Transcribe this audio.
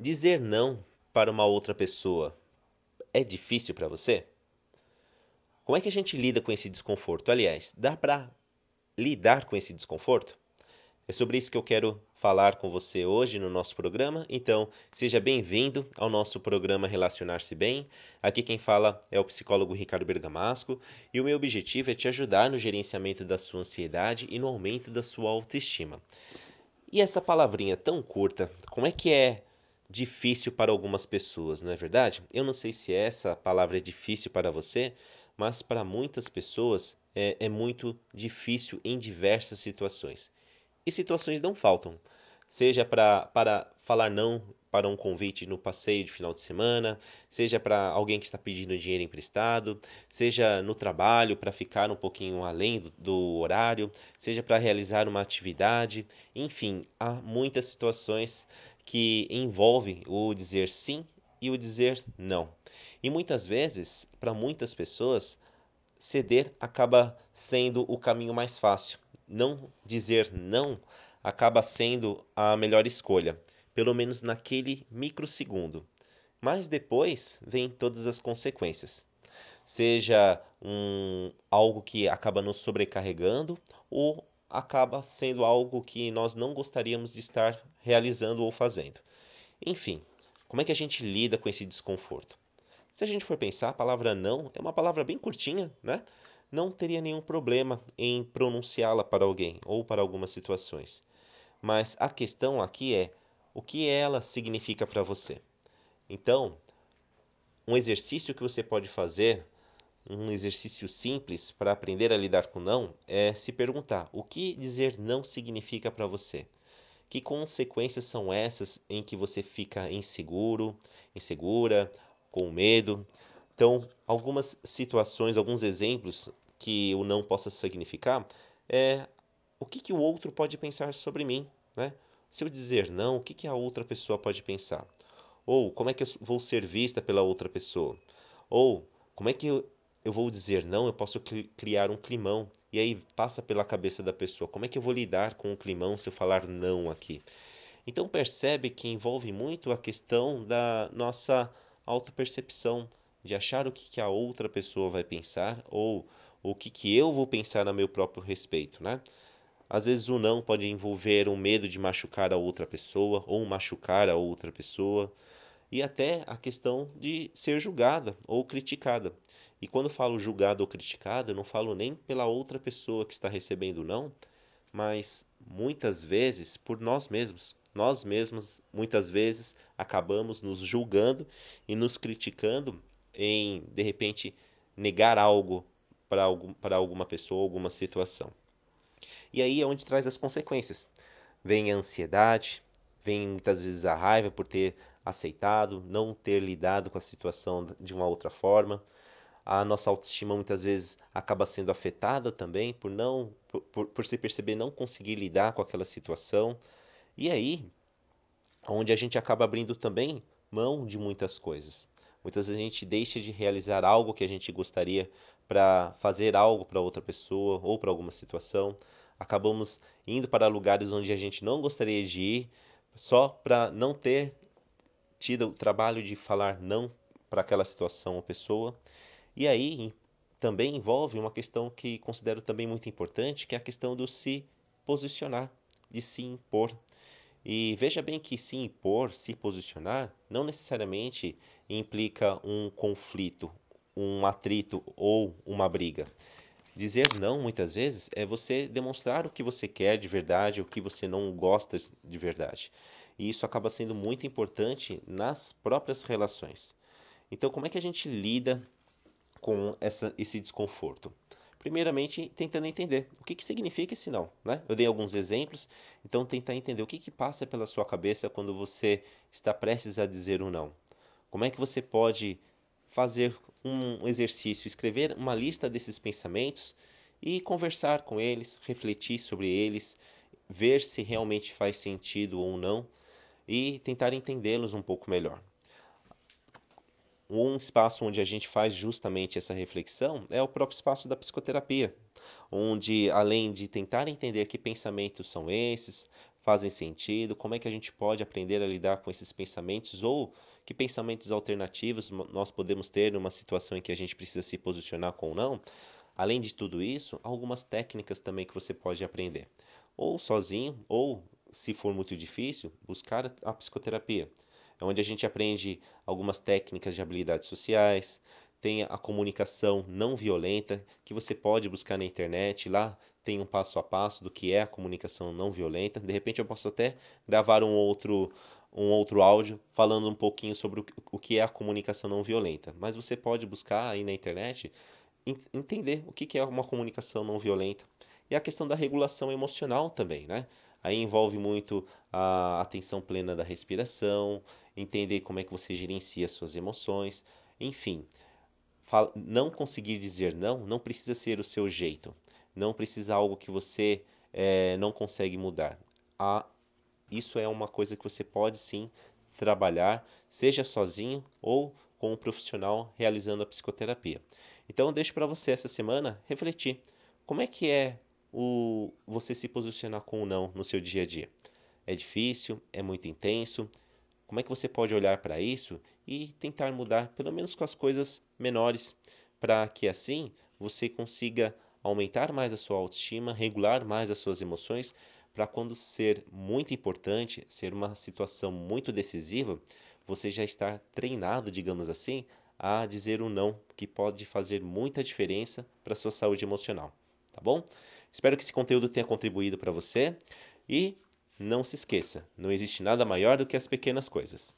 Dizer não para uma outra pessoa é difícil para você? Como é que a gente lida com esse desconforto? Aliás, dá para lidar com esse desconforto? É sobre isso que eu quero falar com você hoje no nosso programa. Então, seja bem-vindo ao nosso programa Relacionar-se Bem. Aqui quem fala é o psicólogo Ricardo Bergamasco e o meu objetivo é te ajudar no gerenciamento da sua ansiedade e no aumento da sua autoestima. E essa palavrinha tão curta, como é que é difícil para algumas pessoas, não é verdade? Eu não sei se essa palavra é difícil para você, mas para muitas pessoas é, é muito difícil em diversas situações. E situações não faltam, seja pra, para falar não para um convite no passeio de final de semana, seja para alguém que está pedindo dinheiro emprestado, seja no trabalho para ficar um pouquinho além do, do horário, seja para realizar uma atividade, enfim, há muitas situações que envolve o dizer sim e o dizer não. E muitas vezes, para muitas pessoas, ceder acaba sendo o caminho mais fácil. Não dizer não acaba sendo a melhor escolha, pelo menos naquele microsegundo. Mas depois vem todas as consequências. Seja um, algo que acaba nos sobrecarregando ou acaba sendo algo que nós não gostaríamos de estar realizando ou fazendo. Enfim, como é que a gente lida com esse desconforto? Se a gente for pensar, a palavra não é uma palavra bem curtinha, né? Não teria nenhum problema em pronunciá-la para alguém ou para algumas situações. Mas a questão aqui é o que ela significa para você. Então, um exercício que você pode fazer um exercício simples para aprender a lidar com não é se perguntar: o que dizer não significa para você? Que consequências são essas em que você fica inseguro, insegura, com medo? Então, algumas situações, alguns exemplos que o não possa significar é o que, que o outro pode pensar sobre mim, né? Se eu dizer não, o que, que a outra pessoa pode pensar? Ou como é que eu vou ser vista pela outra pessoa? Ou como é que eu, eu vou dizer não, eu posso criar um climão. E aí passa pela cabeça da pessoa, como é que eu vou lidar com o climão se eu falar não aqui? Então percebe que envolve muito a questão da nossa autopercepção, de achar o que, que a outra pessoa vai pensar ou o que, que eu vou pensar a meu próprio respeito, né? Às vezes o não pode envolver um medo de machucar a outra pessoa ou machucar a outra pessoa e até a questão de ser julgada ou criticada. E quando falo julgado ou criticado, eu não falo nem pela outra pessoa que está recebendo não, mas muitas vezes por nós mesmos. Nós mesmos, muitas vezes, acabamos nos julgando e nos criticando em, de repente, negar algo para algum, alguma pessoa, alguma situação. E aí é onde traz as consequências. Vem a ansiedade, vem muitas vezes a raiva por ter aceitado, não ter lidado com a situação de uma outra forma a nossa autoestima muitas vezes acaba sendo afetada também por não por, por se perceber não conseguir lidar com aquela situação. E aí, onde a gente acaba abrindo também mão de muitas coisas. Muitas vezes a gente deixa de realizar algo que a gente gostaria para fazer algo para outra pessoa ou para alguma situação. Acabamos indo para lugares onde a gente não gostaria de ir só para não ter tido o trabalho de falar não para aquela situação ou pessoa. E aí também envolve uma questão que considero também muito importante, que é a questão do se posicionar, de se impor. E veja bem que se impor, se posicionar, não necessariamente implica um conflito, um atrito ou uma briga. Dizer não, muitas vezes, é você demonstrar o que você quer de verdade, o que você não gosta de verdade. E isso acaba sendo muito importante nas próprias relações. Então, como é que a gente lida com essa, esse desconforto? Primeiramente, tentando entender o que, que significa esse não. Né? Eu dei alguns exemplos, então tentar entender o que, que passa pela sua cabeça quando você está prestes a dizer um não. Como é que você pode fazer um exercício, escrever uma lista desses pensamentos e conversar com eles, refletir sobre eles, ver se realmente faz sentido ou não e tentar entendê-los um pouco melhor um espaço onde a gente faz justamente essa reflexão é o próprio espaço da psicoterapia, onde além de tentar entender que pensamentos são esses, fazem sentido, como é que a gente pode aprender a lidar com esses pensamentos ou que pensamentos alternativos nós podemos ter numa situação em que a gente precisa se posicionar com ou não. Além de tudo isso, algumas técnicas também que você pode aprender, ou sozinho, ou se for muito difícil, buscar a psicoterapia. É onde a gente aprende algumas técnicas de habilidades sociais, tem a comunicação não violenta, que você pode buscar na internet. Lá tem um passo a passo do que é a comunicação não violenta. De repente eu posso até gravar um outro um outro áudio falando um pouquinho sobre o que é a comunicação não violenta. Mas você pode buscar aí na internet entender o que é uma comunicação não violenta. E a questão da regulação emocional também, né? Aí envolve muito a atenção plena da respiração, entender como é que você gerencia suas emoções, enfim. Não conseguir dizer não não precisa ser o seu jeito, não precisa algo que você é, não consegue mudar. A, isso é uma coisa que você pode sim trabalhar, seja sozinho ou com um profissional realizando a psicoterapia. Então, deixo para você essa semana refletir como é que é o você se posicionar com o não no seu dia a dia. É difícil, é muito intenso. Como é que você pode olhar para isso e tentar mudar, pelo menos com as coisas menores, para que assim você consiga aumentar mais a sua autoestima, regular mais as suas emoções, para quando ser muito importante, ser uma situação muito decisiva, você já estar treinado, digamos assim, a dizer o não, que pode fazer muita diferença para a sua saúde emocional, tá bom? Espero que esse conteúdo tenha contribuído para você e não se esqueça, não existe nada maior do que as pequenas coisas.